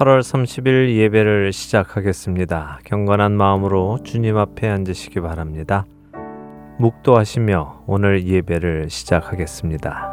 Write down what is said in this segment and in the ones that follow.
8월 30일 예배를 시작하겠습니다. 경건한 마음으로 주님 앞에 앉으시기 바랍니다. 묵도하시며 오늘 예배를 시작하겠습니다.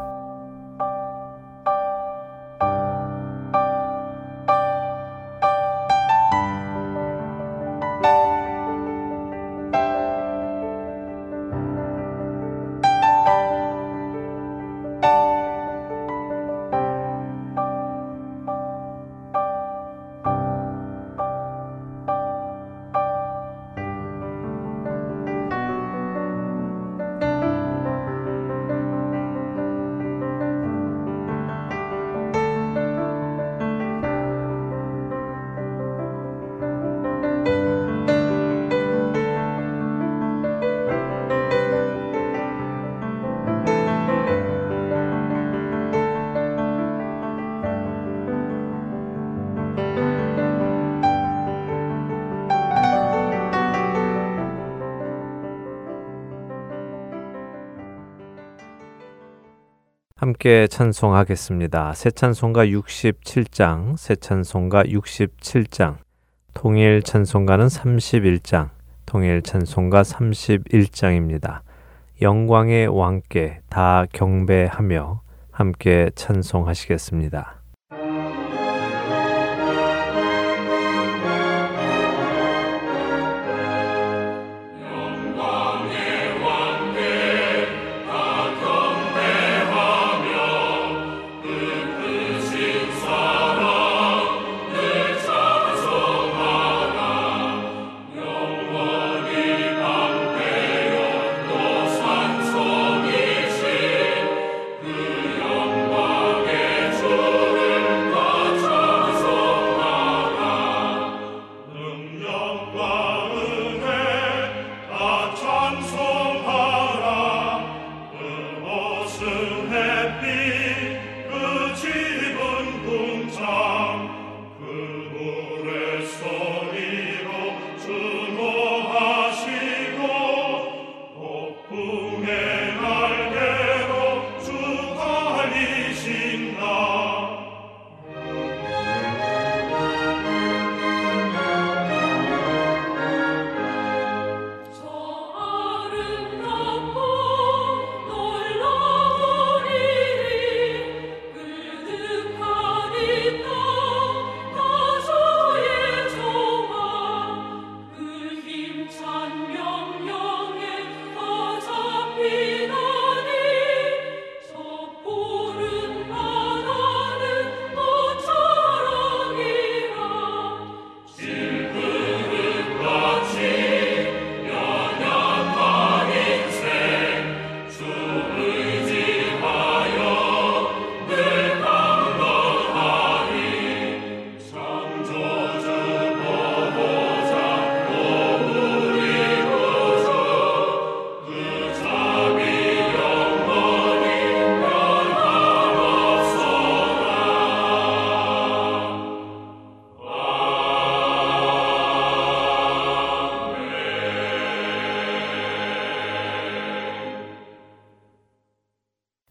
함께 찬송하겠습니다. 새 찬송가 67장, 새 찬송가 67장, 통일 찬송가는 31장, 통일 찬송가 31장입니다. 영광의 왕께 다 경배하며 함께 찬송하시겠습니다.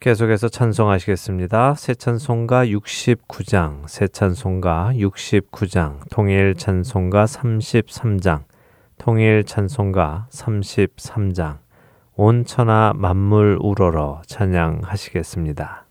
계속해서 찬송하시겠습니다. 새 찬송가 69장, 새 찬송가 69장, 통일 찬송가 33장, 통일 찬송가 33장, 온 천하 만물 우러러 찬양하시겠습니다.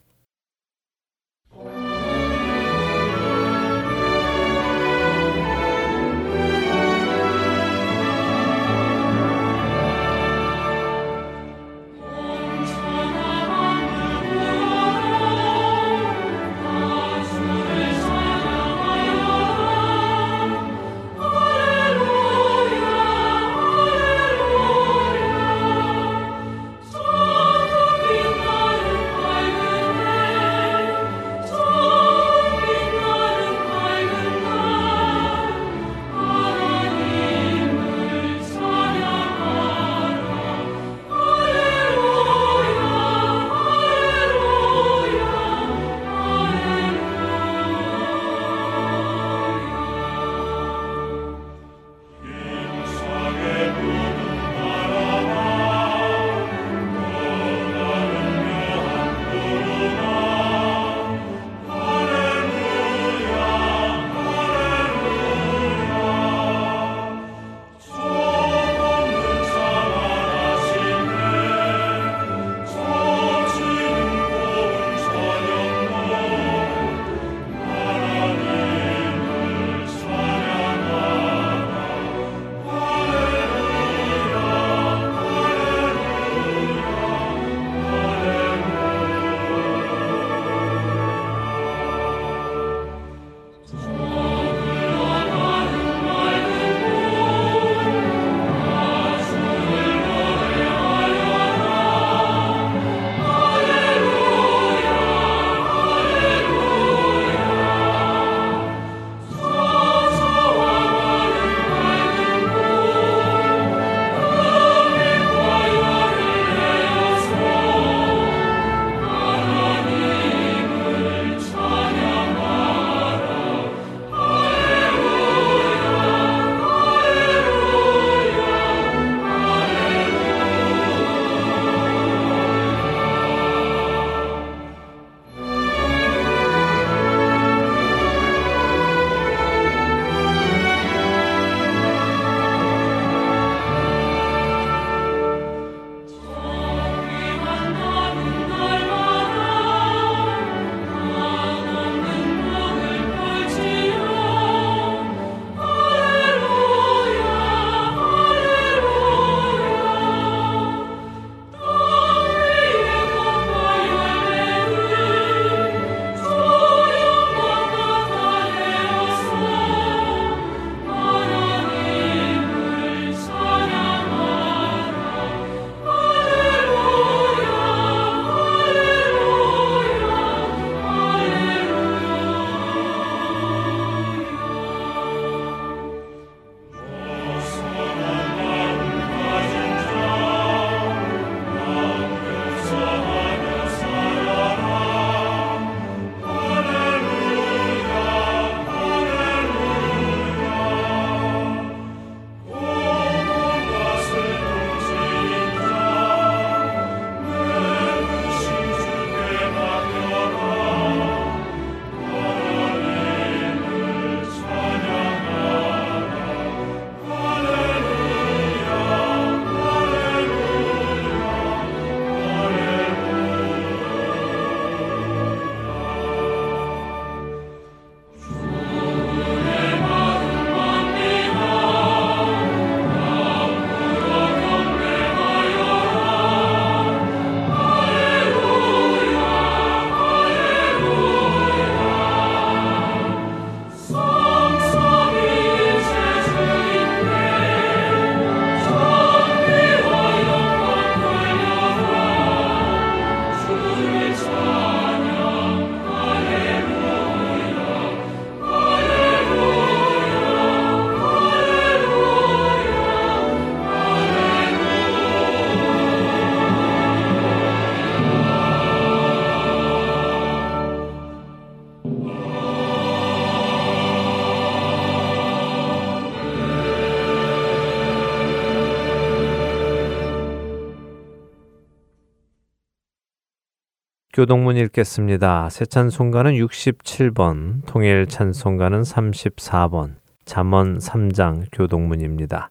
교동문 읽겠습니다. 새 찬송가는 67번, 통일 찬송가는 34번, 잠언 3장 교동문입니다.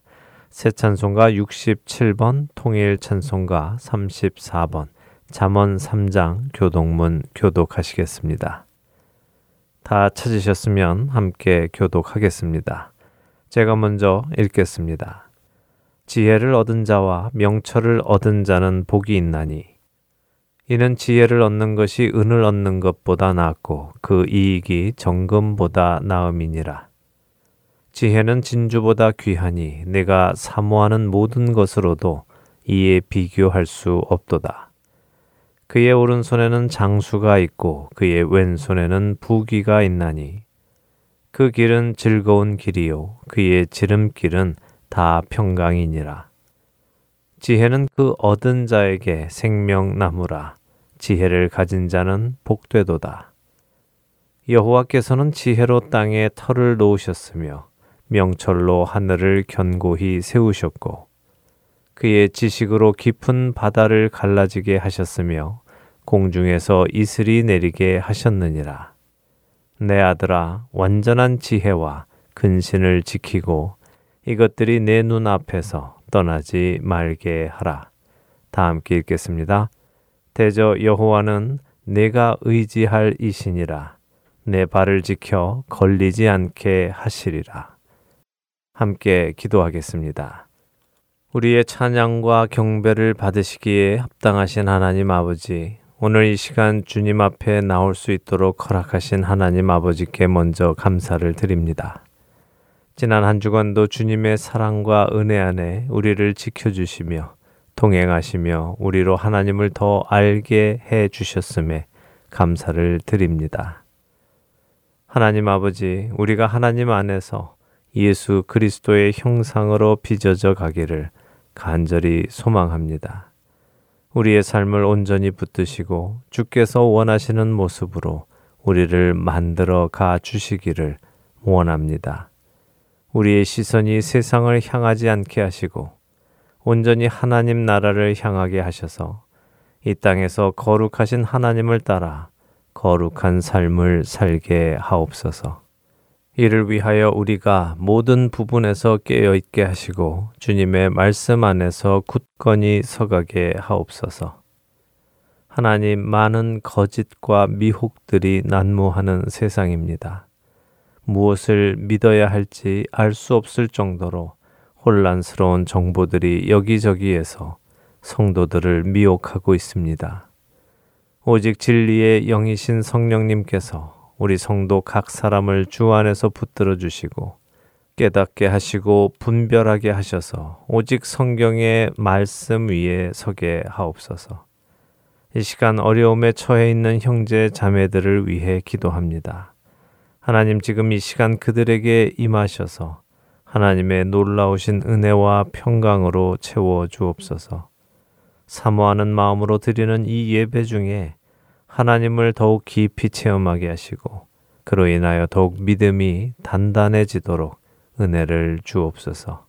새 찬송가 67번, 통일 찬송가 34번, 잠언 3장 교동문 교독하시겠습니다. 다 찾으셨으면 함께 교독하겠습니다. 제가 먼저 읽겠습니다. 지혜를 얻은 자와 명철을 얻은 자는 복이 있나니 이는 지혜를 얻는 것이 은을 얻는 것보다 낫고 그 이익이 정금보다 나음이니라. 지혜는 진주보다 귀하니 내가 사모하는 모든 것으로도 이에 비교할 수 없도다. 그의 오른손에는 장수가 있고 그의 왼손에는 부귀가 있나니 그 길은 즐거운 길이요 그의 지름길은 다 평강이니라. 지혜는 그 얻은 자에게 생명나무라. 지혜를 가진 자는 복되도다. 여호와께서는 지혜로 땅에 터를 놓으셨으며 명철로 하늘을 견고히 세우셨고 그의 지식으로 깊은 바다를 갈라지게 하셨으며 공중에서 이슬이 내리게 하셨느니라. 내 아들아 완전한 지혜와 근신을 지키고 이것들이 내 눈앞에서 떠나지 말게 하라. 다 함께 읽겠습니다. 대저 여호와는 내가 의지할 이신이라 내 발을 지켜 걸리지 않게 하시리라. 함께 기도하겠습니다. 우리의 찬양과 경배를 받으시기에 합당하신 하나님 아버지, 오늘 이 시간 주님 앞에 나올 수 있도록 허락하신 하나님 아버지께 먼저 감사를 드립니다. 지난 한 주간도 주님의 사랑과 은혜 안에 우리를 지켜주시며 동행하시며 우리로 하나님을 더 알게 해 주셨음에 감사를 드립니다. 하나님 아버지, 우리가 하나님 안에서 예수 그리스도의 형상으로 빚어져 가기를 간절히 소망합니다. 우리의 삶을 온전히 붙드시고 주께서 원하시는 모습으로 우리를 만들어 가 주시기를 원합니다. 우리의 시선이 세상을 향하지 않게 하시고 온전히 하나님 나라를 향하게 하셔서 이 땅에서 거룩하신 하나님을 따라 거룩한 삶을 살게 하옵소서. 이를 위하여 우리가 모든 부분에서 깨어 있게 하시고 주님의 말씀 안에서 굳건히 서가게 하옵소서. 하나님 많은 거짓과 미혹들이 난무하는 세상입니다. 무엇을 믿어야 할지 알 수 없을 정도로 혼란스러운 정보들이 여기저기에서 성도들을 미혹하고 있습니다. 오직 진리의 영이신 성령님께서 우리 성도 각 사람을 주 안에서 붙들어 주시고 깨닫게 하시고 분별하게 하셔서 오직 성경의 말씀 위에 서게 하옵소서. 이 시간 어려움에 처해 있는 형제 자매들을 위해 기도합니다. 하나님 지금 이 시간 그들에게 임하셔서 하나님의 놀라우신 은혜와 평강으로 채워 주옵소서. 사모하는 마음으로 드리는 이 예배 중에 하나님을 더욱 깊이 체험하게 하시고 그로 인하여 더욱 믿음이 단단해지도록 은혜를 주옵소서.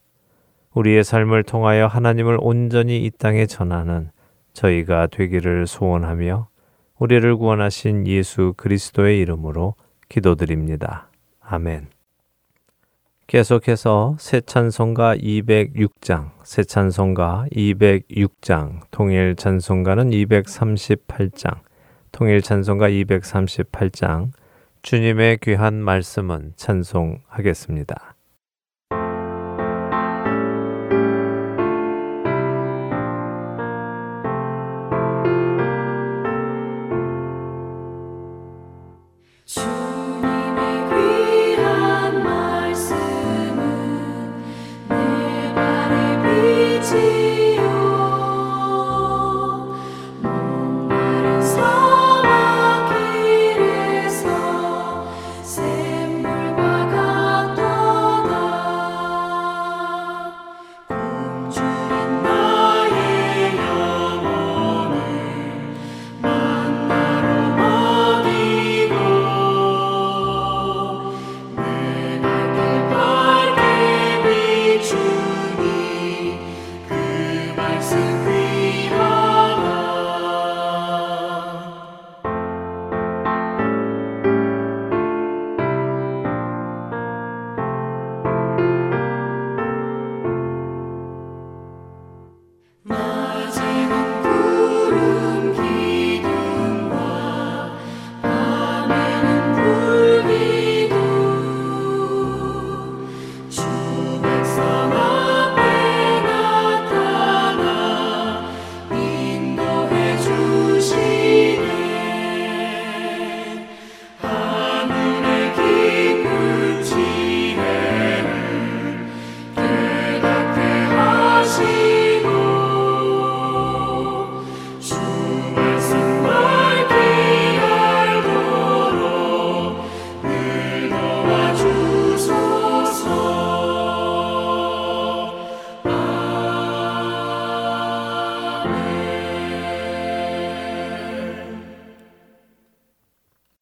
우리의 삶을 통하여 하나님을 온전히 이 땅에 전하는 저희가 되기를 소원하며 우리를 구원하신 예수 그리스도의 이름으로 기도드립니다. 아멘. 계속해서 새찬송가 206장, 새찬송가 206장, 통일 찬송가는 238장, 통일 찬송가 238장, 주님의 귀한 말씀은 찬송하겠습니다. 주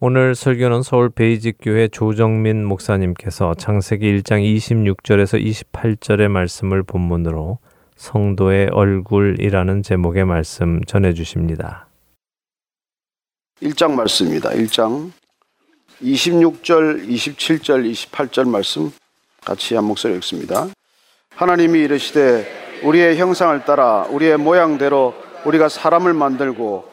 오늘 설교는 서울 베이직 교회 조정민 목사님께서 창세기 1장 26절에서 28절의 말씀을 본문으로 성도의 얼굴이라는 제목의 말씀 전해 주십니다. 1장 말씀입니다. 1장 26절, 27절, 28절 말씀 같이 한 목소리 읽습니다. 하나님이 이르시되 우리의 형상을 따라 우리의 모양대로 우리가 사람을 만들고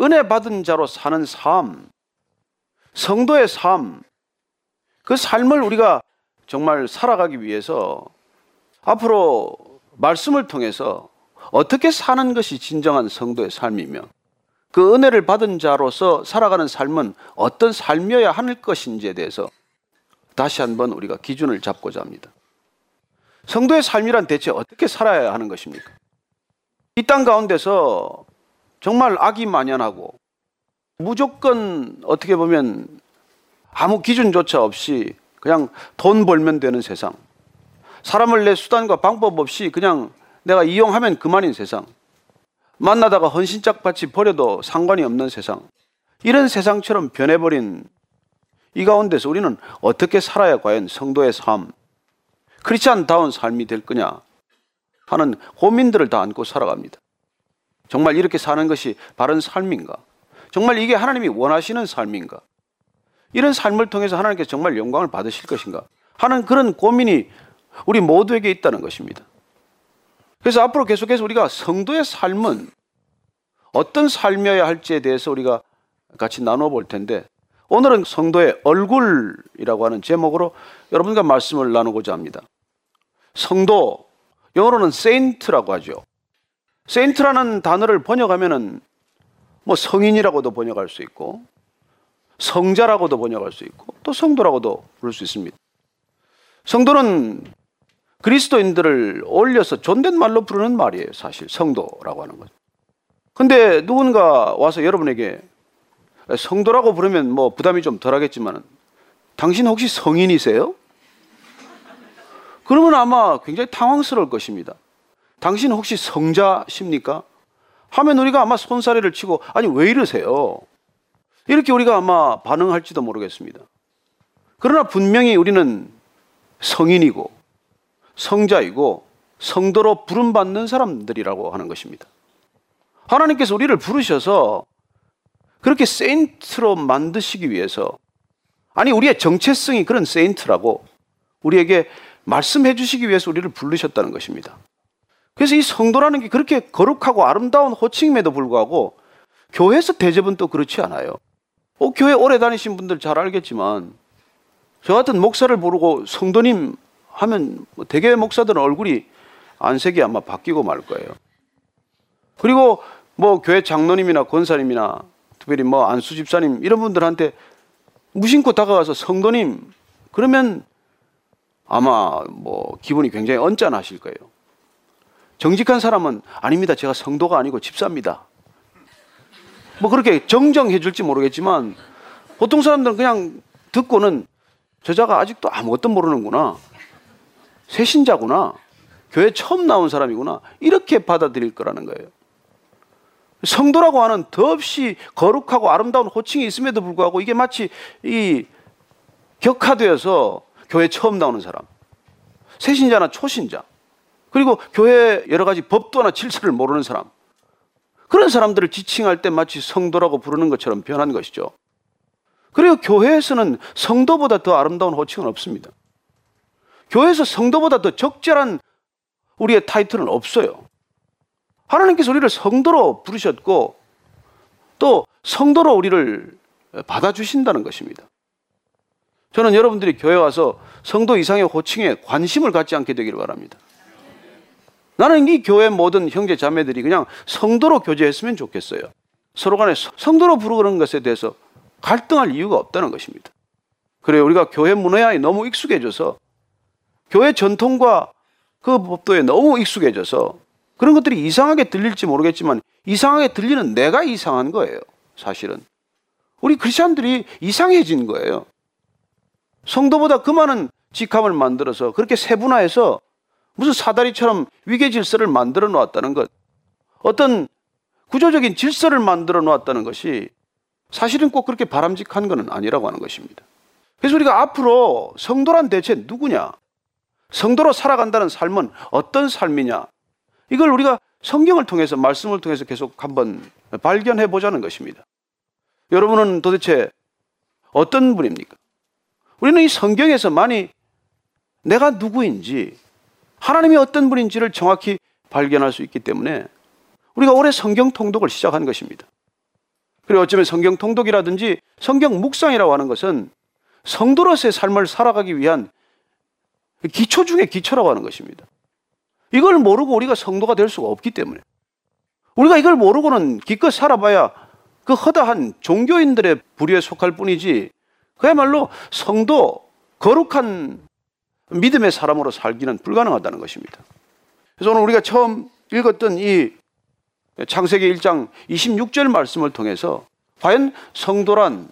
은혜 받은 자로 사는 삶, 성도의 삶, 그 삶을 우리가 정말 살아가기 위해서 앞으로 말씀을 통해서 어떻게 사는 것이 진정한 성도의 삶이며 그 은혜를 받은 자로서 살아가는 삶은 어떤 삶이어야 할 것인지에 대해서 다시 한번 우리가 기준을 잡고자 합니다. 성도의 삶이란 대체 어떻게 살아야 하는 것입니까? 이 땅 가운데서 정말 악이 만연하고 무조건 어떻게 보면 아무 기준조차 없이 그냥 돈 벌면 되는 세상. 사람을 내 수단과 방법 없이 그냥 내가 이용하면 그만인 세상. 만나다가 헌신짝같이 버려도 상관이 없는 세상. 이런 세상처럼 변해버린 이 가운데서 우리는 어떻게 살아야 과연 성도의 삶, 크리스찬다운 삶이 될 거냐 하는 고민들을 다 안고 살아갑니다. 정말 이렇게 사는 것이 바른 삶인가? 정말 이게 하나님이 원하시는 삶인가? 이런 삶을 통해서 하나님께서 정말 영광을 받으실 것인가? 하는 그런 고민이 우리 모두에게 있다는 것입니다. 그래서 앞으로 계속해서 우리가 성도의 삶은 어떤 삶이어야 할지에 대해서 우리가 같이 나눠 볼 텐데 오늘은 성도의 얼굴이라고 하는 제목으로 여러분과 말씀을 나누고자 합니다. 성도, 영어로는 saint라고 하죠. saint라는 단어를 번역하면은 뭐 성인이라고도 번역할 수 있고 성자라고도 번역할 수 있고 또 성도라고도 부를 수 있습니다. 성도는 그리스도인들을 올려서 존댓말로 부르는 말이에요. 사실 성도라고 하는 거죠. 근데 누군가 와서 여러분에게 성도라고 부르면 뭐 부담이 좀 덜하겠지만 당신 혹시 성인이세요? 그러면 아마 굉장히 당황스러울 것입니다. 당신 혹시 성자십니까? 하면 우리가 아마 손사래를 치고 아니 왜 이러세요? 이렇게 우리가 아마 반응할지도 모르겠습니다. 그러나 분명히 우리는 성인이고 성자이고 성도로 부름받는 사람들이라고 하는 것입니다. 하나님께서 우리를 부르셔서 그렇게 세인트로 만드시기 위해서 아니 우리의 정체성이 그런 세인트라고 우리에게 말씀해 주시기 위해서 우리를 부르셨다는 것입니다. 그래서 이 성도라는 게 그렇게 거룩하고 아름다운 호칭임에도 불구하고 교회에서 대접은 또 그렇지 않아요. 어, 교회 오래 다니신 분들 잘 알겠지만 저 같은 목사를 부르고 성도님 하면 뭐 대개 목사들은 얼굴이 안색이 아마 바뀌고 말 거예요. 그리고 뭐 교회 장로님이나 권사님이나 특별히 뭐 안수 집사님 이런 분들한테 무심코 다가가서 성도님 그러면 아마 뭐 기분이 굉장히 언짢아하실 거예요. 정직한 사람은 아닙니다. 제가 성도가 아니고 집사입니다. 뭐 그렇게 정정해 줄지 모르겠지만 보통 사람들은 그냥 듣고는 저자가 아직도 아무것도 모르는구나. 새신자구나. 교회 처음 나온 사람이구나. 이렇게 받아들일 거라는 거예요. 성도라고 하는 더없이 거룩하고 아름다운 호칭이 있음에도 불구하고 이게 마치 이 격화되어서 교회 처음 나오는 사람. 새신자나 초신자. 그리고 교회 여러 가지 법도나 질서를 모르는 사람. 그런 사람들을 지칭할 때 마치 성도라고 부르는 것처럼 변한 것이죠. 그리고 교회에서는 성도보다 더 아름다운 호칭은 없습니다. 교회에서 성도보다 더 적절한 우리의 타이틀은 없어요. 하나님께서 우리를 성도로 부르셨고 또 성도로 우리를 받아주신다는 것입니다. 저는 여러분들이 교회 와서 성도 이상의 호칭에 관심을 갖지 않게 되기를 바랍니다. 나는 이 교회 모든 형제 자매들이 그냥 성도로 교제했으면 좋겠어요. 서로 간에 성도로 부르는 것에 대해서 갈등할 이유가 없다는 것입니다. 그래 우리가 교회 문화에 너무 익숙해져서 교회 전통과 그 법도에 너무 익숙해져서 그런 것들이 이상하게 들릴지 모르겠지만 이상하게 들리는 내가 이상한 거예요. 사실은. 우리 크리스천들이 이상해진 거예요. 성도보다 그 많은 직함을 만들어서 그렇게 세분화해서 무슨 사다리처럼 위계 질서를 만들어 놓았다는 것. 어떤 구조적인 질서를 만들어 놓았다는 것이 사실은 꼭 그렇게 바람직한 것은 아니라고 하는 것입니다. 그래서 우리가 앞으로 성도란 대체 누구냐? 성도로 살아간다는 삶은 어떤 삶이냐? 이걸 우리가 성경을 통해서 말씀을 통해서 계속 한번 발견해 보자는 것입니다. 여러분은 도대체 어떤 분입니까? 우리는 이 성경에서 많이 내가 누구인지 하나님이 어떤 분인지를 정확히 발견할 수 있기 때문에 우리가 올해 성경 통독을 시작한 것입니다. 그리고 어쩌면 성경 통독이라든지 성경 묵상이라고 하는 것은 성도로서의 삶을 살아가기 위한 기초 중의 기초라고 하는 것입니다. 이걸 모르고 우리가 성도가 될 수가 없기 때문에 우리가 이걸 모르고는 기껏 살아봐야 그 허다한 종교인들의 부류에 속할 뿐이지 그야말로 성도 거룩한 믿음의 사람으로 살기는 불가능하다는 것입니다. 그래서 오늘 우리가 처음 읽었던 이 창세기 1장 26절 말씀을 통해서 과연 성도란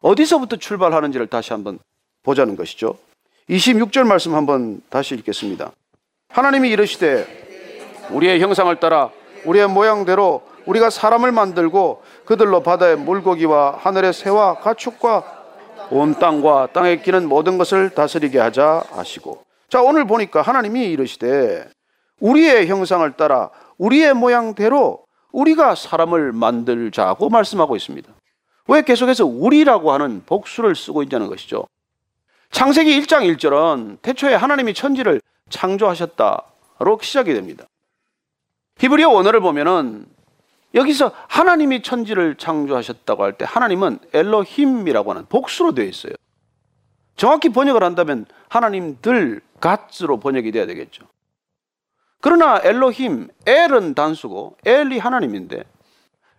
어디서부터 출발하는지를 다시 한번 보자는 것이죠. 26절 말씀 한번 다시 읽겠습니다. 하나님이 이르시되 우리의 형상을 따라 우리의 모양대로 우리가 사람을 만들고 그들로 바다의 물고기와 하늘의 새와 가축과 온 땅과 땅에 끼는 모든 것을 다스리게 하자 하시고 자 오늘 보니까 하나님이 이르시되 우리의 형상을 따라 우리의 모양대로 우리가 사람을 만들자고 말씀하고 있습니다. 왜 계속해서 우리라고 하는 복수를 쓰고 있냐는 것이죠. 창세기 1장 1절은 태초에 하나님이 천지를 창조하셨다로 시작이 됩니다. 히브리어 원어를 보면은 여기서 하나님이 천지를 창조하셨다고 할 때 하나님은 엘로힘이라고 하는 복수로 되어 있어요. 정확히 번역을 한다면 하나님들 갓으로 번역이 돼야 되겠죠. 그러나 엘로힘, 엘은 단수고 엘이 하나님인데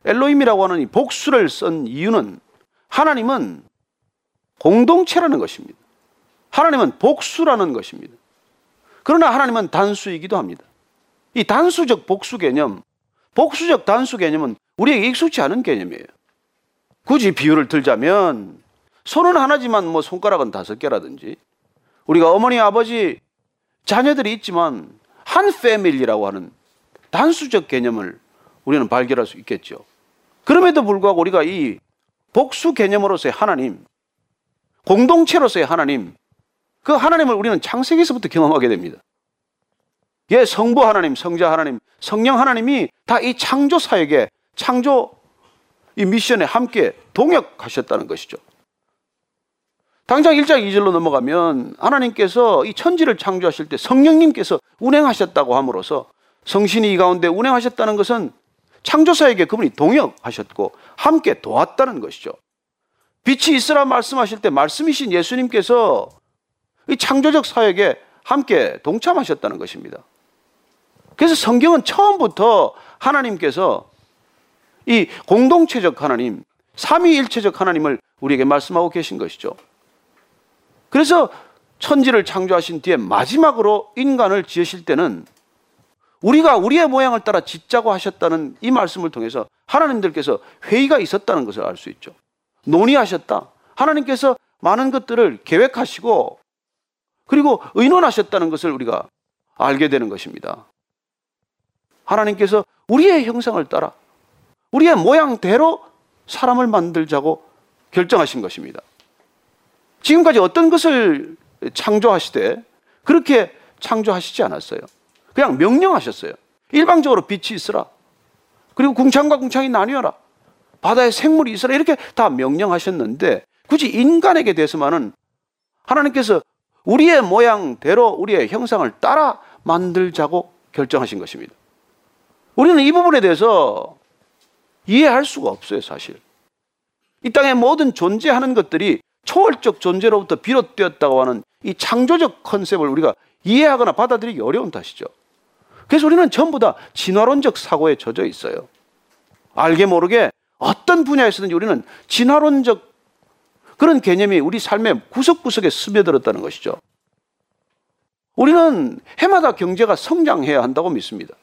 엘로힘이라고 하는 이 복수를 쓴 이유는 하나님은 공동체라는 것입니다. 하나님은 복수라는 것입니다. 그러나 하나님은 단수이기도 합니다. 이 단수적 복수 개념, 복수적 단수 개념은 우리에게 익숙치 않은 개념이에요. 굳이 비유를 들자면 손은 하나지만 뭐 손가락은 다섯 개라든지 우리가 어머니 아버지 자녀들이 있지만 한 패밀리라고 하는 단수적 개념을 우리는 발견할 수 있겠죠. 그럼에도 불구하고 우리가 이 복수 개념으로서의 하나님, 공동체로서의 하나님, 그 하나님을 우리는 창세기에서부터 경험하게 됩니다. 예, 성부 하나님, 성자 하나님, 성령 하나님이 다 이 창조 사역에 창조 이 미션에 함께 동역하셨다는 것이죠. 당장 1장 2절로 넘어가면 하나님께서 이 천지를 창조하실 때 성령님께서 운행하셨다고 함으로써 성신이 이 가운데 운행하셨다는 것은 창조사에게 그분이 동역하셨고 함께 도왔다는 것이죠. 빛이 있으라 말씀하실 때 말씀이신 예수님께서 이 창조적 사역에 함께 동참하셨다는 것입니다. 그래서 성경은 처음부터 하나님께서 이 공동체적 하나님, 삼위일체적 하나님을 우리에게 말씀하고 계신 것이죠. 그래서 천지를 창조하신 뒤에 마지막으로 인간을 지으실 때는 우리가 우리의 모양을 따라 짓자고 하셨다는 이 말씀을 통해서 하나님들께서 회의가 있었다는 것을 알 수 있죠. 논의하셨다. 하나님께서 많은 것들을 계획하시고 그리고 의논하셨다는 것을 우리가 알게 되는 것입니다. 하나님께서 우리의 형상을 따라 우리의 모양대로 사람을 만들자고 결정하신 것입니다. 지금까지 어떤 것을 창조하시되 그렇게 창조하시지 않았어요. 그냥 명령하셨어요. 일방적으로 빛이 있으라. 그리고 궁창과 궁창이 나뉘어라. 바다에 생물이 있으라. 이렇게 다 명령하셨는데 굳이 인간에게 대해서만은 하나님께서 우리의 모양대로 우리의 형상을 따라 만들자고 결정하신 것입니다. 우리는 이 부분에 대해서 이해할 수가 없어요, 사실. 이 땅의 모든 존재하는 것들이 초월적 존재로부터 비롯되었다고 하는 이 창조적 컨셉을 우리가 이해하거나 받아들이기 어려운 탓이죠. 그래서 우리는 전부 다 진화론적 사고에 젖어 있어요. 알게 모르게 어떤 분야에서든지 우리는 진화론적 그런 개념이 우리 삶의 구석구석에 스며들었다는 것이죠. 우리는 해마다 경제가 성장해야 한다고 믿습니다.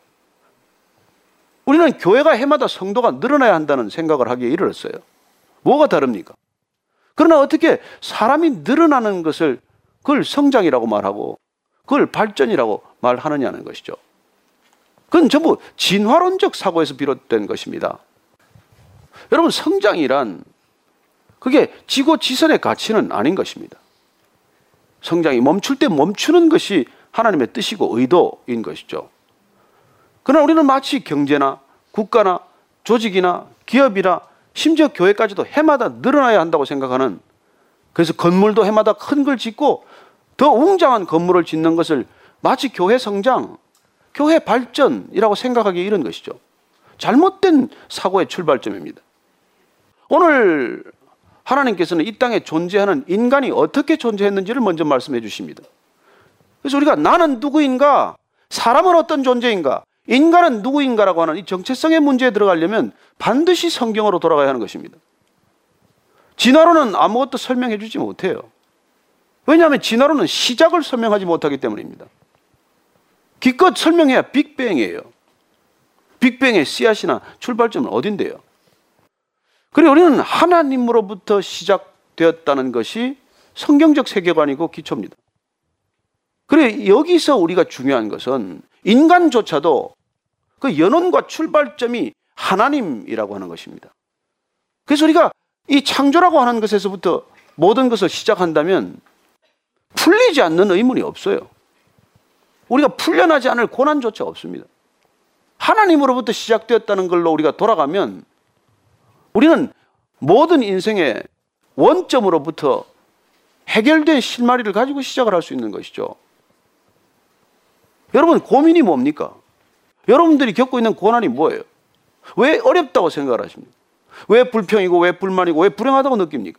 우리는 교회가 해마다 성도가 늘어나야 한다는 생각을 하기에 이르렀어요. 뭐가 다릅니까? 그러나 어떻게 사람이 늘어나는 것을 그걸 성장이라고 말하고 그걸 발전이라고 말하느냐는 것이죠. 그건 전부 진화론적 사고에서 비롯된 것입니다. 여러분, 성장이란 그게 지고 지선의 가치는 아닌 것입니다. 성장이 멈출 때 멈추는 것이 하나님의 뜻이고 의도인 것이죠. 그러나 우리는 마치 경제나 국가나 조직이나 기업이나 심지어 교회까지도 해마다 늘어나야 한다고 생각하는 그래서 건물도 해마다 큰 걸 짓고 더 웅장한 건물을 짓는 것을 마치 교회 성장, 교회 발전이라고 생각하기 이런 것이죠. 잘못된 사고의 출발점입니다. 오늘 하나님께서는 이 땅에 존재하는 인간이 어떻게 존재했는지를 먼저 말씀해 주십니다. 그래서 우리가 나는 누구인가? 사람은 어떤 존재인가? 인간은 누구인가라고 하는 이 정체성의 문제에 들어가려면 반드시 성경으로 돌아가야 하는 것입니다. 진화로는 아무것도 설명해 주지 못해요. 왜냐하면 진화로는 시작을 설명하지 못하기 때문입니다. 기껏 설명해야 빅뱅이에요. 빅뱅의 씨앗이나 출발점은 어딘데요? 그리고 우리는 하나님으로부터 시작되었다는 것이 성경적 세계관이고 기초입니다. 그래 여기서 우리가 중요한 것은 인간조차도 그 연원과 출발점이 하나님이라고 하는 것입니다. 그래서 우리가 이 창조라고 하는 것에서부터 모든 것을 시작한다면 풀리지 않는 의문이 없어요. 우리가 풀려나지 않을 고난조차 없습니다. 하나님으로부터 시작되었다는 걸로 우리가 돌아가면 우리는 모든 인생의 원점으로부터 해결된 실마리를 가지고 시작을 할 수 있는 것이죠. 여러분, 고민이 뭡니까? 여러분들이 겪고 있는 고난이 뭐예요? 왜 어렵다고 생각을 하십니까? 왜 불평이고, 왜 불만이고, 왜 불행하다고 느낍니까?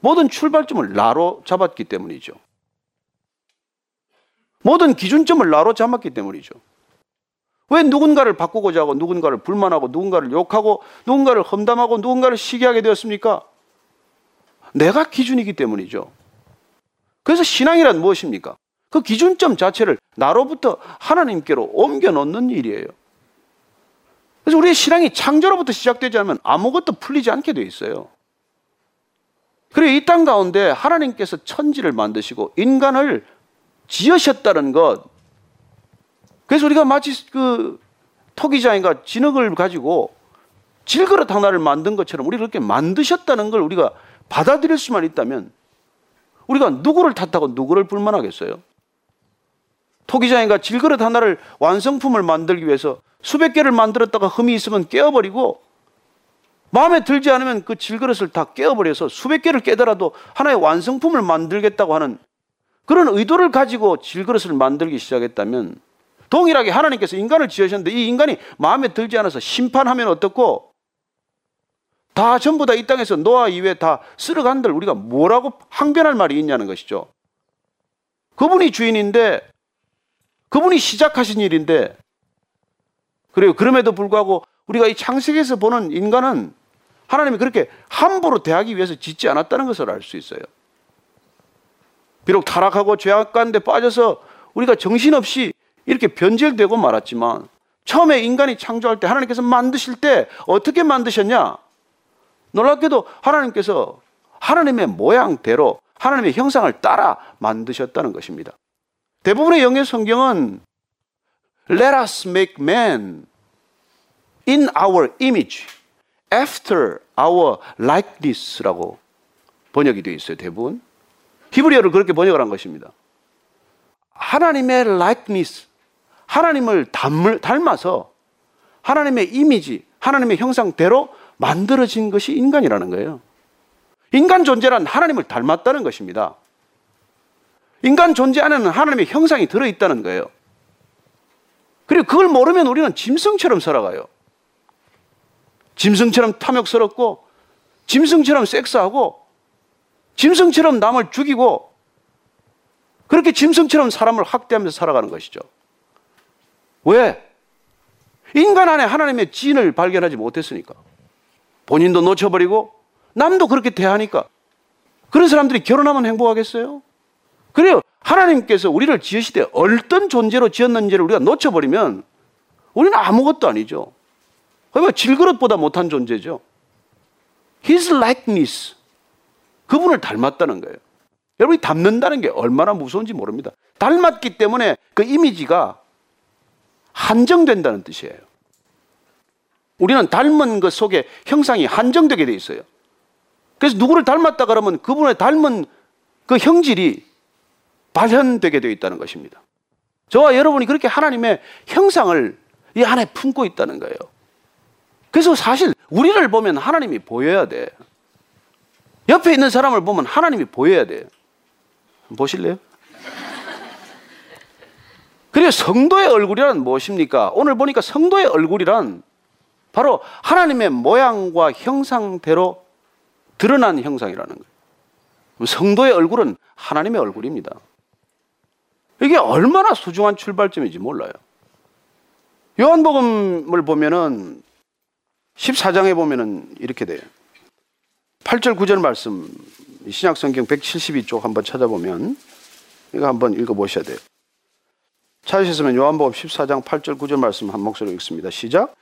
모든 출발점을 나로 잡았기 때문이죠. 모든 기준점을 나로 잡았기 때문이죠. 왜 누군가를 바꾸고자 하고 누군가를 불만하고 누군가를 욕하고 누군가를 험담하고 누군가를 시기하게 되었습니까? 내가 기준이기 때문이죠. 그래서 신앙이란 무엇입니까? 그 기준점 자체를 나로부터 하나님께로 옮겨 놓는 일이에요. 그래서 우리의 신앙이 창조로부터 시작되지 않으면 아무것도 풀리지 않게 돼 있어요. 그리고 이땅 가운데 하나님께서 천지를 만드시고 인간을 지으셨다는 것. 그래서 우리가 마치 그 토기장인가 진흙을 가지고 질그릇 하나를 만든 것처럼 우리를 그렇게 만드셨다는 걸 우리가 받아들일 수만 있다면 우리가 누구를 탓하고 누구를 불만하겠어요? 토기장인가 질그릇 하나를 완성품을 만들기 위해서 수백 개를 만들었다가 흠이 있으면 깨어버리고 마음에 들지 않으면 그 질그릇을 다 깨어버려서 수백 개를 깨더라도 하나의 완성품을 만들겠다고 하는 그런 의도를 가지고 질그릇을 만들기 시작했다면 동일하게 하나님께서 인간을 지으셨는데 이 인간이 마음에 들지 않아서 심판하면 어떻고 다 전부 다 이 땅에서 노아 이외 다 쓸어간들 우리가 뭐라고 항변할 말이 있냐는 것이죠. 그분이 주인인데 그분이 시작하신 일인데 그리고 그럼에도 불구하고 우리가 이 창세기에서 보는 인간은 하나님이 그렇게 함부로 대하기 위해서 짓지 않았다는 것을 알 수 있어요. 비록 타락하고 죄악 가운데 빠져서 우리가 정신없이 이렇게 변질되고 말았지만 처음에 인간이 창조할 때 하나님께서 만드실 때 어떻게 만드셨냐? 놀랍게도 하나님께서 하나님의 모양대로 하나님의 형상을 따라 만드셨다는 것입니다. 대부분의 영의 성경은 Let us make man in our image, after our likeness라고 번역이 되어 있어요, 대부분. 히브리어를 그렇게 번역을 한 것입니다. 하나님의 likeness, 하나님을 닮을, 닮아서 하나님의 이미지, 하나님의 형상대로 만들어진 것이 인간이라는 거예요. 인간 존재란 하나님을 닮았다는 것입니다. 인간 존재 안에는 하나님의 형상이 들어있다는 거예요. 그리고 그걸 모르면 우리는 짐승처럼 살아가요. 짐승처럼 탐욕스럽고, 짐승처럼 섹스하고, 짐승처럼 남을 죽이고, 그렇게 짐승처럼 사람을 학대하면서 살아가는 것이죠. 왜? 인간 안에 하나님의 진을 발견하지 못했으니까. 본인도 놓쳐버리고, 남도 그렇게 대하니까. 그런 사람들이 결혼하면 행복하겠어요? 그래요. 하나님께서 우리를 지으시되 어떤 존재로 지었는지를 우리가 놓쳐버리면 우리는 아무것도 아니죠. 그러니까 질그릇보다 못한 존재죠. His likeness. 그분을 닮았다는 거예요. 여러분이 닮는다는 게 얼마나 무서운지 모릅니다. 닮았기 때문에 그 이미지가 한정된다는 뜻이에요. 우리는 닮은 것 속에 형상이 한정되게 돼 있어요. 그래서 누구를 닮았다 그러면 그분의 닮은 그 형질이 발현되게 되어 있다는 것입니다. 저와 여러분이 그렇게 하나님의 형상을 이 안에 품고 있다는 거예요. 그래서 사실 우리를 보면 하나님이 보여야 돼. 옆에 있는 사람을 보면 하나님이 보여야 돼. 보실래요? 그리고 성도의 얼굴이란 무엇입니까? 오늘 보니까 성도의 얼굴이란 바로 하나님의 모양과 형상대로 드러난 형상이라는 거예요. 성도의 얼굴은 하나님의 얼굴입니다. 이게 얼마나 소중한 출발점인지 몰라요. 요한복음을 보면은 14장에 보면은 이렇게 돼요. 8절 9절 말씀 신약 성경 172쪽 한번 찾아보면 이거 한번 읽어 보셔야 돼요. 찾으셨으면 요한복음 14장 8절 9절 말씀 한 목소리로 읽습니다. 시작.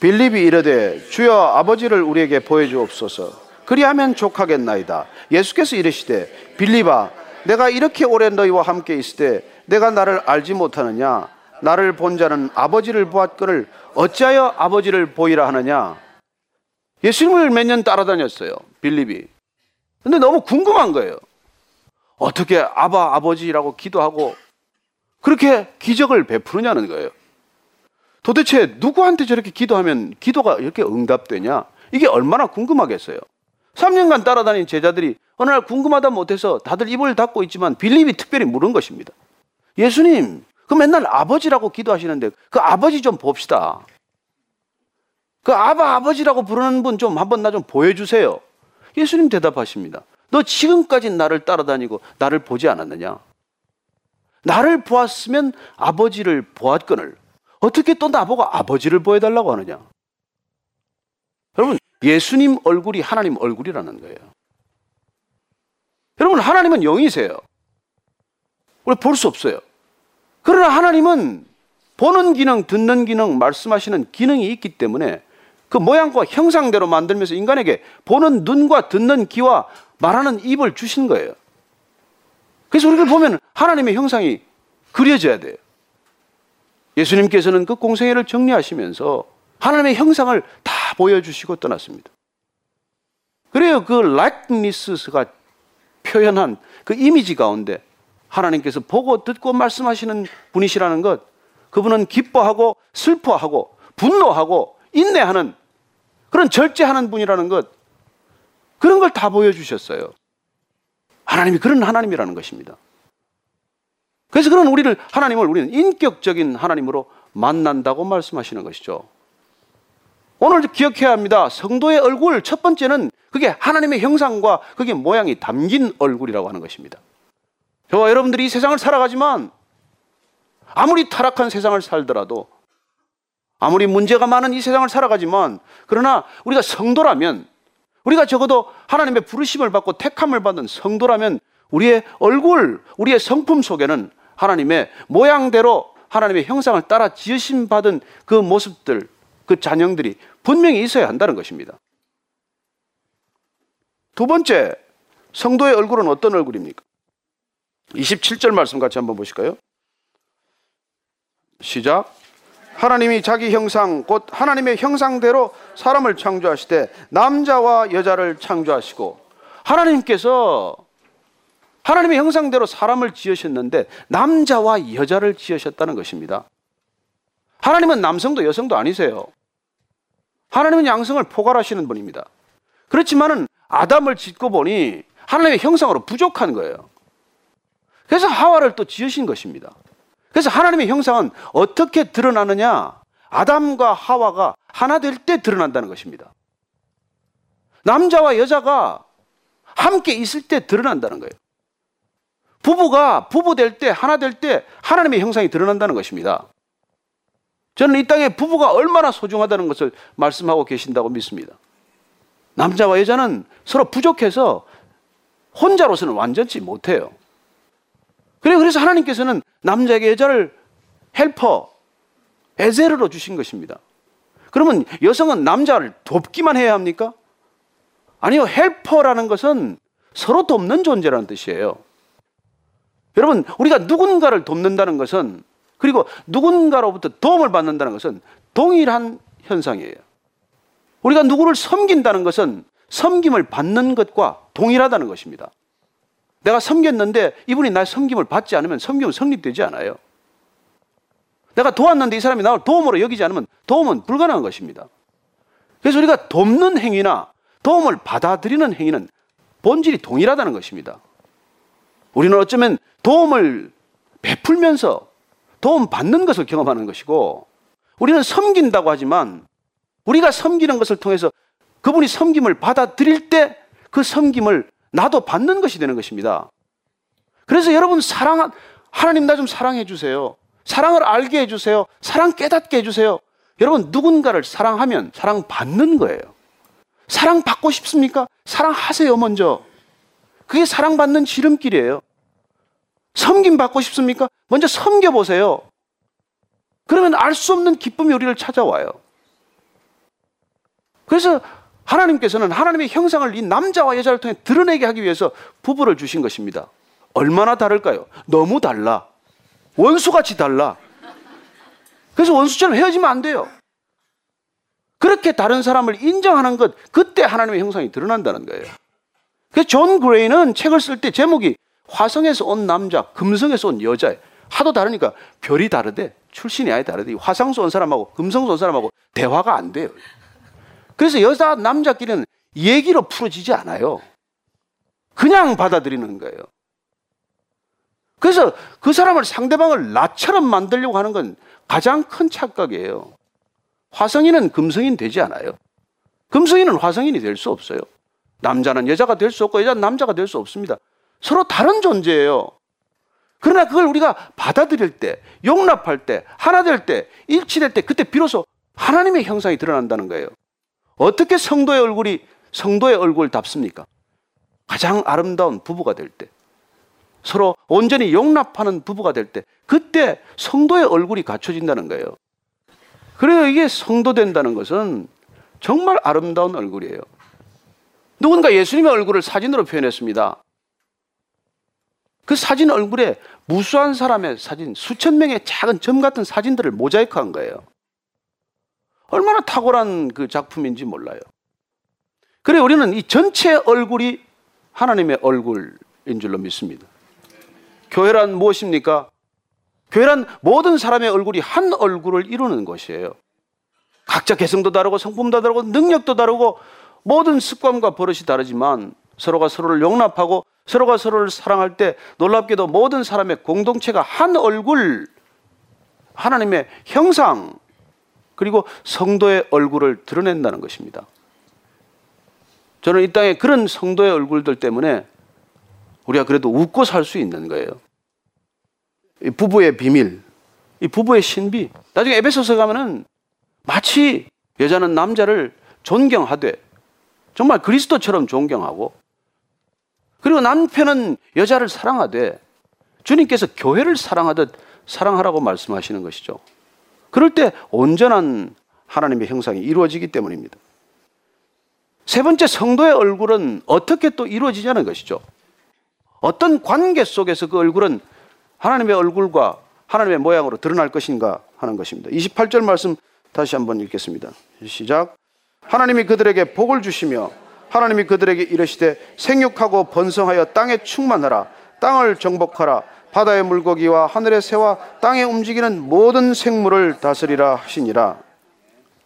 빌립이 이르되 주여 아버지를 우리에게 보여 주옵소서. 그리하면 족하겠나이다. 예수께서 이르시되 빌립아 내가 이렇게 오래 너희와 함께 있을 때 내가 나를 알지 못하느냐? 나를 본 자는 아버지를 보았거늘 어찌하여 아버지를 보이라 하느냐? 예수님을 몇 년 따라다녔어요 빌립이. 근데 너무 궁금한 거예요. 어떻게 아바 아버지라고 기도하고 그렇게 기적을 베푸느냐는 거예요. 도대체 누구한테 저렇게 기도하면 기도가 이렇게 응답되냐? 이게 얼마나 궁금하겠어요. 3년간 따라다닌 제자들이 어느 날 궁금하다 못해서 다들 입을 닫고 있지만 빌립이 특별히 물은 것입니다 예수님 그 맨날 아버지라고 기도하시는데 그 아버지 좀 봅시다. 그 아바 아버지라고 부르는 분 좀 한번 나 좀 보여주세요. 예수님 대답하십니다. 너 지금까지 나를 따라다니고 나를 보지 않았느냐? 나를 보았으면 아버지를 보았거늘 어떻게 또 나보고 아버지를 보여달라고 하느냐? 여러분 예수님 얼굴이 하나님 얼굴이라는 거예요. 여러분 하나님은 영이세요. 우리 볼 수 없어요. 그러나 하나님은 보는 기능, 듣는 기능, 말씀하시는 기능이 있기 때문에 그 모양과 형상대로 만들면서 인간에게 보는 눈과 듣는 귀와 말하는 입을 주신 거예요. 그래서 우리를 보면 하나님의 형상이 그려져야 돼요. 예수님께서는 그 공생애를 정리하시면서 하나님의 형상을 다 보여주시고 떠났습니다. 그래요. 그 likeness가 표현한 그 이미지 가운데 하나님께서 보고 듣고 말씀하시는 분이시라는 것, 그분은 기뻐하고 슬퍼하고 분노하고 인내하는 그런 절제하는 분이라는 것, 그런 걸 다 보여주셨어요. 하나님이 그런 하나님이라는 것입니다. 그래서 그런 우리를, 하나님을 우리는 인격적인 하나님으로 만난다고 말씀하시는 것이죠. 오늘 기억해야 합니다. 성도의 얼굴, 첫 번째는 그게 하나님의 형상과 그게 모양이 담긴 얼굴이라고 하는 것입니다. 저와 여러분들이 이 세상을 살아가지만 아무리 타락한 세상을 살더라도 아무리 문제가 많은 이 세상을 살아가지만 그러나 우리가 성도라면 우리가 적어도 하나님의 부르심을 받고 택함을 받은 성도라면 우리의 얼굴, 우리의 성품 속에는 하나님의 모양대로 하나님의 형상을 따라 지으심 받은 그 모습들, 그 잔영들이 분명히 있어야 한다는 것입니다. 두 번째, 성도의 얼굴은 어떤 얼굴입니까? 27절 말씀 같이 한번 보실까요? 시작. 하나님이 자기 형상 곧 하나님의 형상대로 사람을 창조하시되 남자와 여자를 창조하시고 하나님께서 하나님의 형상대로 사람을 지으셨는데 남자와 여자를 지으셨다는 것입니다. 하나님은 남성도 여성도 아니세요. 하나님은 양성을 포괄하시는 분입니다. 그렇지만은 아담을 짓고 보니 하나님의 형상으로 부족한 거예요. 그래서 하와를 또 지으신 것입니다. 그래서 하나님의 형상은 어떻게 드러나느냐? 아담과 하와가 하나 될 때 드러난다는 것입니다. 남자와 여자가 함께 있을 때 드러난다는 거예요. 부부가 부부 될 때, 하나 될 때 하나님의 형상이 드러난다는 것입니다. 저는 이 땅에 부부가 얼마나 소중하다는 것을 말씀하고 계신다고 믿습니다. 남자와 여자는 서로 부족해서 혼자로서는 완전치 못해요. 그래 그래서 하나님께서는 남자에게 여자를 헬퍼, 에제르로 주신 것입니다. 그러면 여성은 남자를 돕기만 해야 합니까? 아니요, 헬퍼라는 것은 서로 돕는 존재라는 뜻이에요. 여러분, 우리가 누군가를 돕는다는 것은 그리고 누군가로부터 도움을 받는다는 것은 동일한 현상이에요. 우리가 누구를 섬긴다는 것은 섬김을 받는 것과 동일하다는 것입니다. 내가 섬겼는데 이분이 나의 섬김을 받지 않으면 섬김은 성립되지 않아요. 내가 도왔는데 이 사람이 나를 도움으로 여기지 않으면 도움은 불가능한 것입니다. 그래서 우리가 돕는 행위나 도움을 받아들이는 행위는 본질이 동일하다는 것입니다. 우리는 어쩌면 도움을 베풀면서 도움 받는 것을 경험하는 것이고 우리는 섬긴다고 하지만 우리가 섬기는 것을 통해서 그분이 섬김을 받아들일 때 그 섬김을 나도 받는 것이 되는 것입니다. 그래서 여러분 사랑 하나님 나 좀 사랑해 주세요. 사랑을 알게 해 주세요. 사랑 깨닫게 해 주세요. 여러분 누군가를 사랑하면 사랑 받는 거예요. 사랑 받고 싶습니까? 사랑하세요 먼저. 그게 사랑 받는 지름길이에요. 섬김 받고 싶습니까? 먼저 섬겨 보세요. 그러면 알 수 없는 기쁨이 우리를 찾아와요. 그래서 하나님께서는 하나님의 형상을 이 남자와 여자를 통해 드러내게 하기 위해서 부부를 주신 것입니다. 얼마나 다를까요? 너무 달라. 원수같이 달라. 그래서 원수처럼 헤어지면 안 돼요. 그렇게 다른 사람을 인정하는 것, 그때 하나님의 형상이 드러난다는 거예요. 그래서 존 그레이는 책을 쓸 때 제목이 화성에서 온 남자, 금성에서 온 여자. 하도 다르니까 별이 다르대. 출신이 아예 다르대. 화성에서 온 사람하고 금성에서 온 사람하고 대화가 안 돼요. 그래서 여자, 남자끼리는 얘기로 풀어지지 않아요. 그냥 받아들이는 거예요. 그래서 그 사람을 상대방을 나처럼 만들려고 하는 건 가장 큰 착각이에요. 화성인은 금성인 되지 않아요. 금성인은 화성인이 될 수 없어요. 남자는 여자가 될 수 없고 여자는 남자가 될 수 없습니다. 서로 다른 존재예요. 그러나 그걸 우리가 받아들일 때, 용납할 때, 하나 될 때, 일치될 때, 그때 비로소 하나님의 형상이 드러난다는 거예요. 어떻게 성도의 얼굴이 성도의 얼굴답습니까? 가장 아름다운 부부가 될 때, 서로 온전히 용납하는 부부가 될 때, 그때 성도의 얼굴이 갖춰진다는 거예요. 그래요. 이게 성도 된다는 것은 정말 아름다운 얼굴이에요. 누군가 예수님의 얼굴을 사진으로 표현했습니다. 그 사진 얼굴에 무수한 사람의 사진, 수천 명의 작은 점 같은 사진들을 모자이크 한 거예요. 얼마나 탁월한 그 작품인지 몰라요. 그래, 우리는 이 전체 얼굴이 하나님의 얼굴인 줄로 믿습니다. 교회란 무엇입니까? 교회란 모든 사람의 얼굴이 한 얼굴을 이루는 것이에요. 각자 개성도 다르고 성품도 다르고 능력도 다르고 모든 습관과 버릇이 다르지만 서로가 서로를 용납하고 서로가 서로를 사랑할 때 놀랍게도 모든 사람의 공동체가 한 얼굴, 하나님의 형상, 그리고 성도의 얼굴을 드러낸다는 것입니다. 저는 이 땅에 그런 성도의 얼굴들 때문에 우리가 그래도 웃고 살 수 있는 거예요. 이 부부의 비밀, 이 부부의 신비. 나중에 에베소서 가면은 마치 여자는 남자를 존경하되 정말 그리스도처럼 존경하고 그리고 남편은 여자를 사랑하되 주님께서 교회를 사랑하듯 사랑하라고 말씀하시는 것이죠. 그럴 때 온전한 하나님의 형상이 이루어지기 때문입니다. 세 번째 성도의 얼굴은 어떻게 또 이루어지냐는 것이죠. 어떤 관계 속에서 그 얼굴은 하나님의 얼굴과 하나님의 모양으로 드러날 것인가 하는 것입니다. 28절 말씀 다시 한번 읽겠습니다. 시작. 하나님이 그들에게 복을 주시며 하나님이 그들에게 이르시되 생육하고 번성하여 땅에 충만하라 땅을 정복하라 바다의 물고기와 하늘의 새와 땅에 움직이는 모든 생물을 다스리라 하시니라.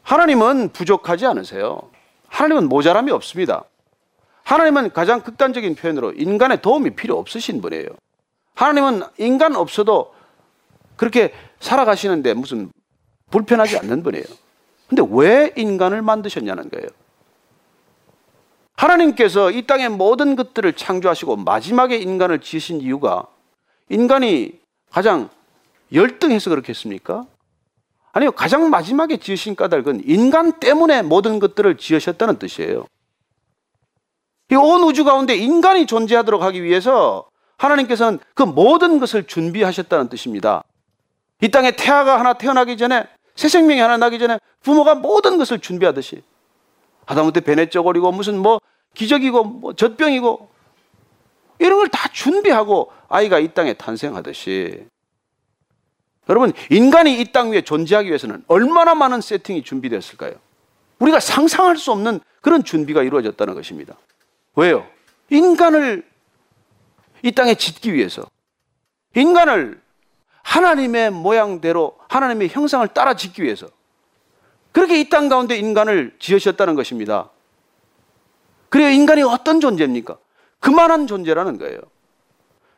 하나님은 부족하지 않으세요. 하나님은 모자람이 없습니다. 하나님은 가장 극단적인 표현으로 인간의 도움이 필요 없으신 분이에요. 하나님은 인간 없어도 그렇게 살아가시는데 무슨 불편하지 않는 분이에요. 근데 왜 인간을 만드셨냐는 거예요. 하나님께서 이 땅의 모든 것들을 창조하시고 마지막에 인간을 지으신 이유가 인간이 가장 열등해서 그렇겠습니까? 아니요, 가장 마지막에 지으신 까닭은 인간 때문에 모든 것들을 지으셨다는 뜻이에요. 이 온 우주 가운데 인간이 존재하도록 하기 위해서 하나님께서는 그 모든 것을 준비하셨다는 뜻입니다. 이 땅에 태아가 하나 태어나기 전에 새 생명이 하나 나기 전에 부모가 모든 것을 준비하듯이 하다못해 베네 쪼거리고 무슨 뭐 기적이고 뭐 젖병이고 이런 걸 다 준비하고 아이가 이 땅에 탄생하듯이 여러분 인간이 이 땅 위에 존재하기 위해서는 얼마나 많은 세팅이 준비되었을까요? 우리가 상상할 수 없는 그런 준비가 이루어졌다는 것입니다. 왜요? 인간을 이 땅에 짓기 위해서 인간을 하나님의 모양대로 하나님의 형상을 따라 짓기 위해서 그렇게 이 땅 가운데 인간을 지으셨다는 것입니다. 그래요. 인간이 어떤 존재입니까? 그만한 존재라는 거예요.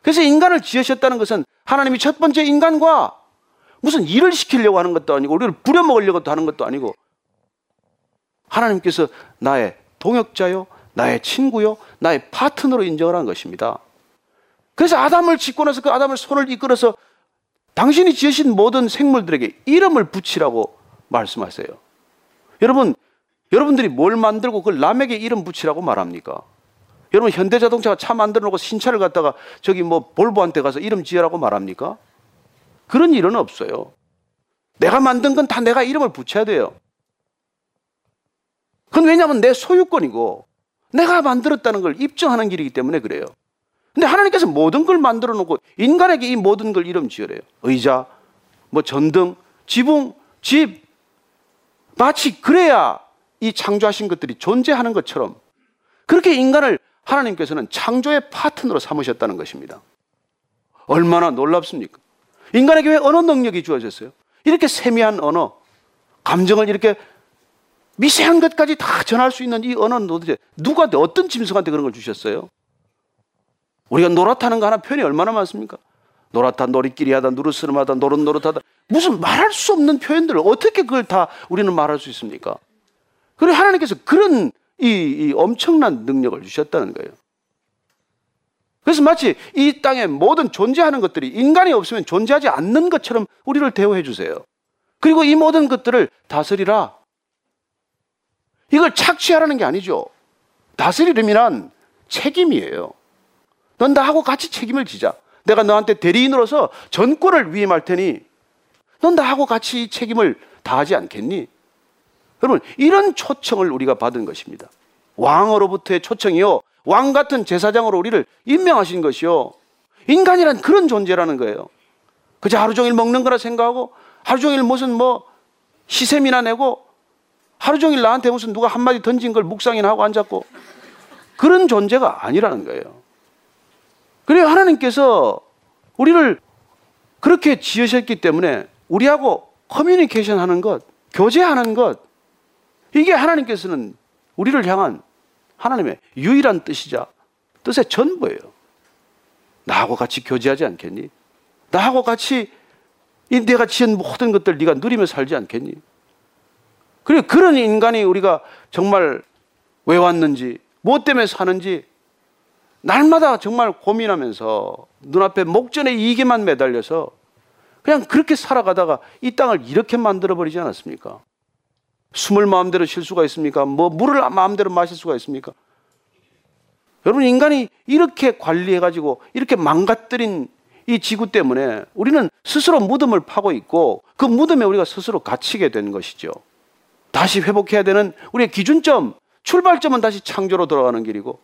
그래서 인간을 지으셨다는 것은 하나님이 첫 번째 인간과 무슨 일을 시키려고 하는 것도 아니고 우리를 부려먹으려고 하는 것도 아니고 하나님께서 나의 동역자요, 나의 친구요, 나의 파트너로 인정을 한 것입니다. 그래서 아담을 짓고 나서 그 아담을 손을 이끌어서 당신이 지으신 모든 생물들에게 이름을 붙이라고 말씀하세요. 여러분, 여러분들이 뭘 만들고 그걸 남에게 이름 붙이라고 말합니까? 여러분, 현대자동차가 차 만들어 놓고 신차를 갖다가 저기 뭐 볼보한테 가서 이름 지으라고 말합니까? 그런 일은 없어요. 내가 만든 건 다 내가 이름을 붙여야 돼요. 그건 왜냐하면 내 소유권이고 내가 만들었다는 걸 입증하는 길이기 때문에 그래요. 근데 하나님께서 모든 걸 만들어 놓고 인간에게 이 모든 걸 이름 지으래요. 의자, 뭐 전등, 지붕, 집. 마치 그래야 이 창조하신 것들이 존재하는 것처럼 그렇게 인간을 하나님께서는 창조의 파트너로 삼으셨다는 것입니다. 얼마나 놀랍습니까? 인간에게 왜 언어 능력이 주어졌어요? 이렇게 세미한 언어, 감정을 이렇게 미세한 것까지 다 전할 수 있는 이 언어는 도대체 누구한테 어떤 짐승한테 그런 걸 주셨어요? 우리가 노랗다는 거 하나 표현이 얼마나 많습니까? 노랗다, 놀이끼리 하다, 누르스름하다, 노릇노릇하다. 무슨 말할 수 없는 표현들을 어떻게 그걸 다 우리는 말할 수 있습니까? 그리고 하나님께서 그런 이, 이 엄청난 능력을 주셨다는 거예요. 그래서 마치 이 땅에 모든 존재하는 것들이 인간이 없으면 존재하지 않는 것처럼 우리를 대우해 주세요. 그리고 이 모든 것들을 다스리라. 이걸 착취하라는 게 아니죠. 다스리려면 책임이에요. 넌 나하고 같이 책임을 지자. 내가 너한테 대리인으로서 전권을 위임할 테니 넌 나하고 같이 책임을 다하지 않겠니? 여러분, 이런 초청을 우리가 받은 것입니다. 왕으로부터의 초청이요. 왕 같은 제사장으로 우리를 임명하신 것이요. 인간이란 그런 존재라는 거예요. 그저 하루 종일 먹는 거라 생각하고 하루 종일 무슨 뭐 시샘이나 내고 하루 종일 나한테 무슨 누가 한마디 던진 걸 묵상이나 하고 앉았고 그런 존재가 아니라는 거예요. 그래요. 하나님께서 우리를 그렇게 지으셨기 때문에 우리하고 커뮤니케이션 하는 것, 교제하는 것, 이게 하나님께서는 우리를 향한 하나님의 유일한 뜻이자 뜻의 전부예요. 나하고 같이 교제하지 않겠니? 나하고 같이 이 내가 지은 모든 것들 네가 누리며 살지 않겠니? 그리고 그런 인간이 우리가 정말 왜 왔는지, 무엇 때문에 사는지 날마다 정말 고민하면서 눈앞에 목전에 이게만 매달려서 그냥 그렇게 살아가다가 이 땅을 이렇게 만들어 버리지 않았습니까? 숨을 마음대로 쉴 수가 있습니까? 뭐 물을 마음대로 마실 수가 있습니까? 여러분 인간이 이렇게 관리해 가지고 이렇게 망가뜨린 이 지구 때문에 우리는 스스로 무덤을 파고 있고 그 무덤에 우리가 스스로 갇히게 된 것이죠. 다시 회복해야 되는 우리의 기준점, 출발점은 다시 창조로 돌아가는 길이고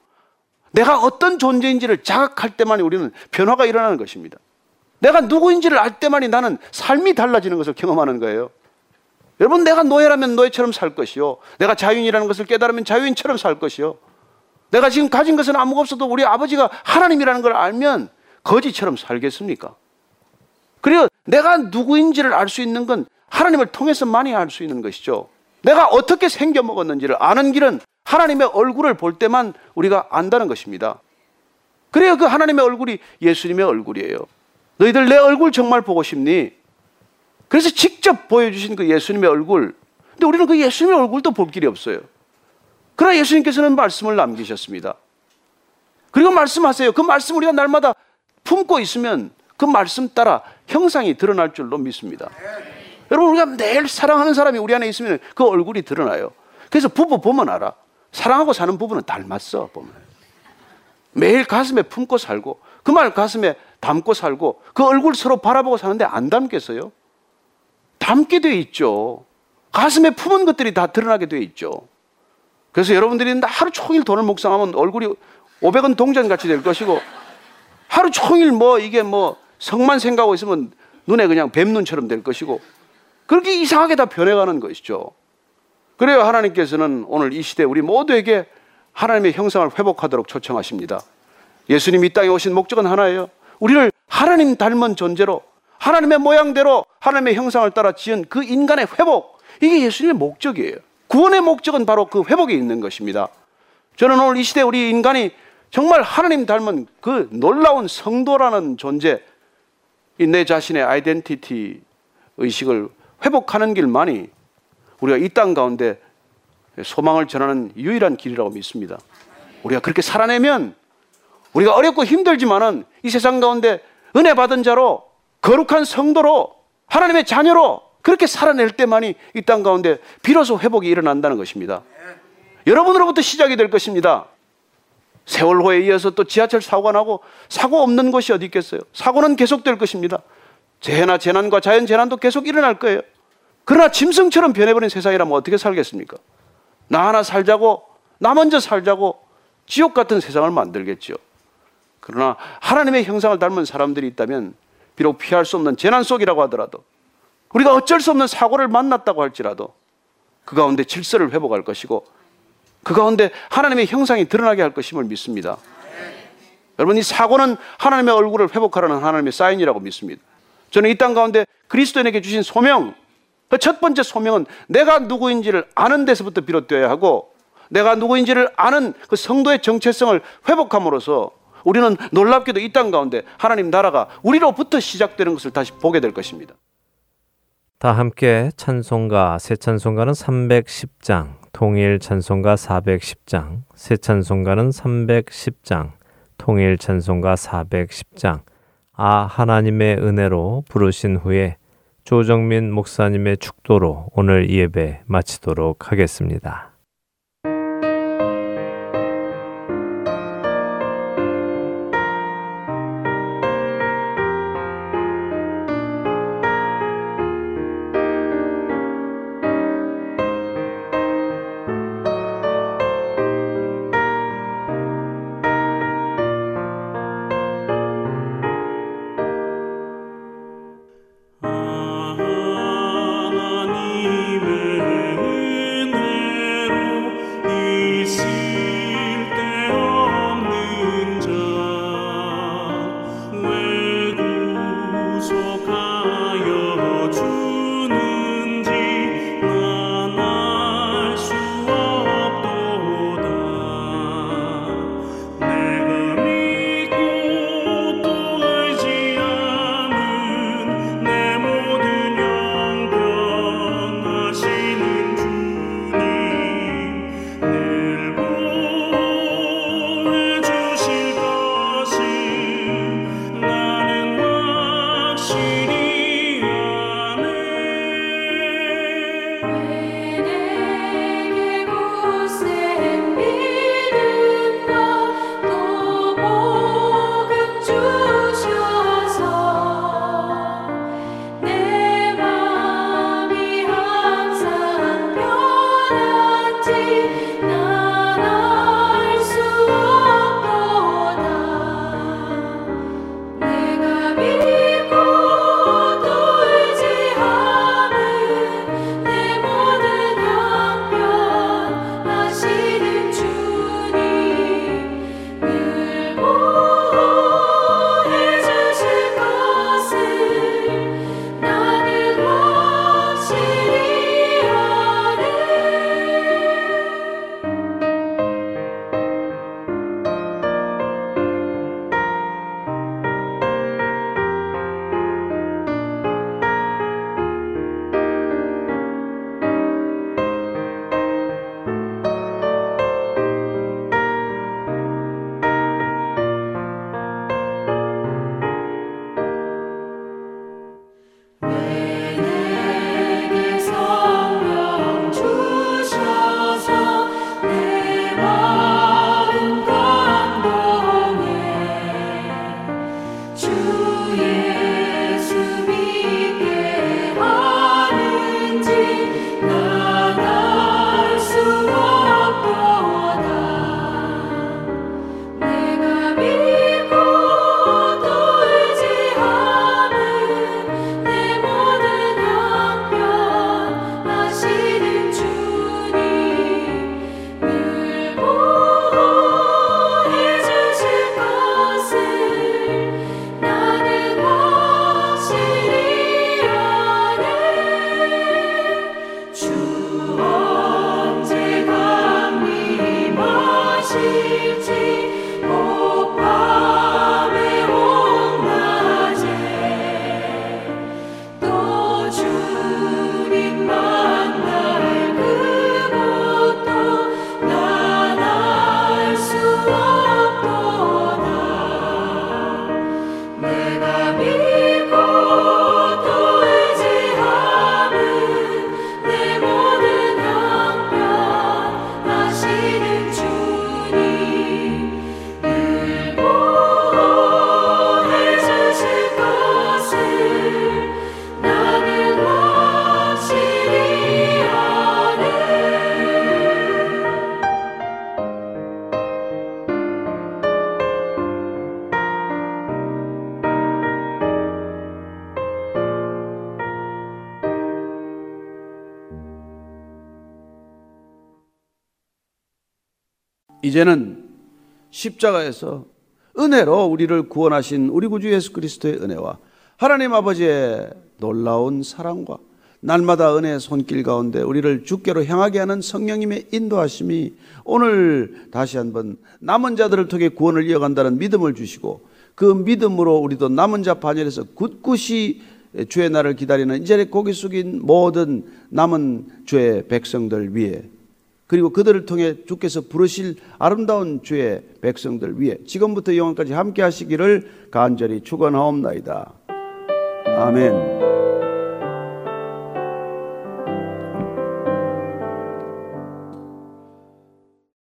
내가 어떤 존재인지를 자각할 때만 우리는 변화가 일어나는 것입니다. 내가 누구인지를 알 때만이 나는 삶이 달라지는 것을 경험하는 거예요. 여러분, 내가 노예라면 노예처럼 살 것이요. 내가 자유인이라는 것을 깨달으면 자유인처럼 살 것이요. 내가 지금 가진 것은 아무것도 없어도 우리 아버지가 하나님이라는 걸 알면 거지처럼 살겠습니까? 그리고 내가 누구인지를 알 수 있는 건 하나님을 통해서만이 알 수 있는 것이죠. 내가 어떻게 생겨 먹었는지를 아는 길은 하나님의 얼굴을 볼 때만 우리가 안다는 것입니다. 그래요. 그 하나님의 얼굴이 예수님의 얼굴이에요. 너희들 내 얼굴 정말 보고 싶니? 그래서 직접 보여주신 그 예수님의 얼굴. 근데 우리는 그 예수님의 얼굴도 볼 길이 없어요. 그러나 예수님께서는 말씀을 남기셨습니다. 그리고 말씀하세요. 그 말씀 우리가 날마다 품고 있으면 그 말씀 따라 형상이 드러날 줄로 믿습니다. 여러분, 우리가 매일 사랑하는 사람이 우리 안에 있으면 그 얼굴이 드러나요. 그래서 부부 보면 알아. 사랑하고 사는 부부는 닮았어, 보면. 매일 가슴에 품고 살고 그 말 가슴에 담고 살고 그 얼굴 서로 바라보고 사는데 안 담겠어요? 담게 돼 있죠. 가슴에 품은 것들이 다 드러나게 돼 있죠. 그래서 여러분들이 하루 종일 돈을 묵상하면 얼굴이 500원 동전 같이 될 것이고 하루 종일 뭐 이게 뭐 성만 생각하고 있으면 눈에 그냥 뱀눈처럼 될 것이고 그렇게 이상하게 다 변해가는 것이죠. 그래요 하나님께서는 오늘 이 시대 우리 모두에게 하나님의 형상을 회복하도록 초청하십니다. 예수님 이 땅에 오신 목적은 하나예요. 우리를 하나님 닮은 존재로 하나님의 모양대로 하나님의 형상을 따라 지은 그 인간의 회복 이게 예수님의 목적이에요. 구원의 목적은 바로 그 회복에 있는 것입니다. 저는 오늘 이 시대 우리 인간이 정말 하나님 닮은 그 놀라운 성도라는 존재, 내 자신의 아이덴티티 의식을 회복하는 길만이 우리가 이 땅 가운데 소망을 전하는 유일한 길이라고 믿습니다. 우리가 그렇게 살아내면 우리가 어렵고 힘들지만은 이 세상 가운데 은혜 받은 자로 거룩한 성도로 하나님의 자녀로 그렇게 살아낼 때만이 이 땅 가운데 비로소 회복이 일어난다는 것입니다. 여러분으로부터 시작이 될 것입니다. 세월호에 이어서 또 지하철 사고가 나고 사고 없는 곳이 어디 있겠어요? 사고는 계속될 것입니다. 재해나 재난과 자연 재난도 계속 일어날 거예요. 그러나 짐승처럼 변해버린 세상이라면 어떻게 살겠습니까? 나 하나 살자고, 나 먼저 살자고 지옥 같은 세상을 만들겠죠. 그러나 하나님의 형상을 닮은 사람들이 있다면 비록 피할 수 없는 재난 속이라고 하더라도 우리가 어쩔 수 없는 사고를 만났다고 할지라도 그 가운데 질서를 회복할 것이고 그 가운데 하나님의 형상이 드러나게 할 것임을 믿습니다. 여러분 이 사고는 하나님의 얼굴을 회복하라는 하나님의 사인이라고 믿습니다. 저는 이 땅 가운데 그리스도인에게 주신 소명, 그 첫 번째 소명은 내가 누구인지를 아는 데서부터 비롯되어야 하고 내가 누구인지를 아는 그 성도의 정체성을 회복함으로써 우리는 놀랍게도 이 땅 가운데 하나님 나라가 우리로부터 시작되는 것을 다시 보게 될 것입니다. 다 함께 찬송가 새 찬송가는 310장 통일 찬송가 410장, 새 찬송가는 310장, 통일 찬송가 410장, 아 하나님의 은혜로 부르신 후에 조정민 목사님의 축도로 오늘 예배 마치도록 하겠습니다. 십자가에서 은혜로 우리를 구원하신 우리 구주 예수 그리스도의 은혜와 하나님 아버지의 놀라운 사랑과 날마다 은혜의 손길 가운데 우리를 주께로 향하게 하는 성령님의 인도하심이 오늘 다시 한번 남은 자들을 통해 구원을 이어간다는 믿음을 주시고 그 믿음으로 우리도 남은 자 반열에서 굳굳이 주의 날을 기다리는 이전에 고기 숙인 모든 남은 주의 백성들 위해 그리고 그들을 통해 주께서 부르실 아름다운 주의 백성들 위해 지금부터 영원까지 함께 하시기를 간절히 축원하옵나이다. 아멘.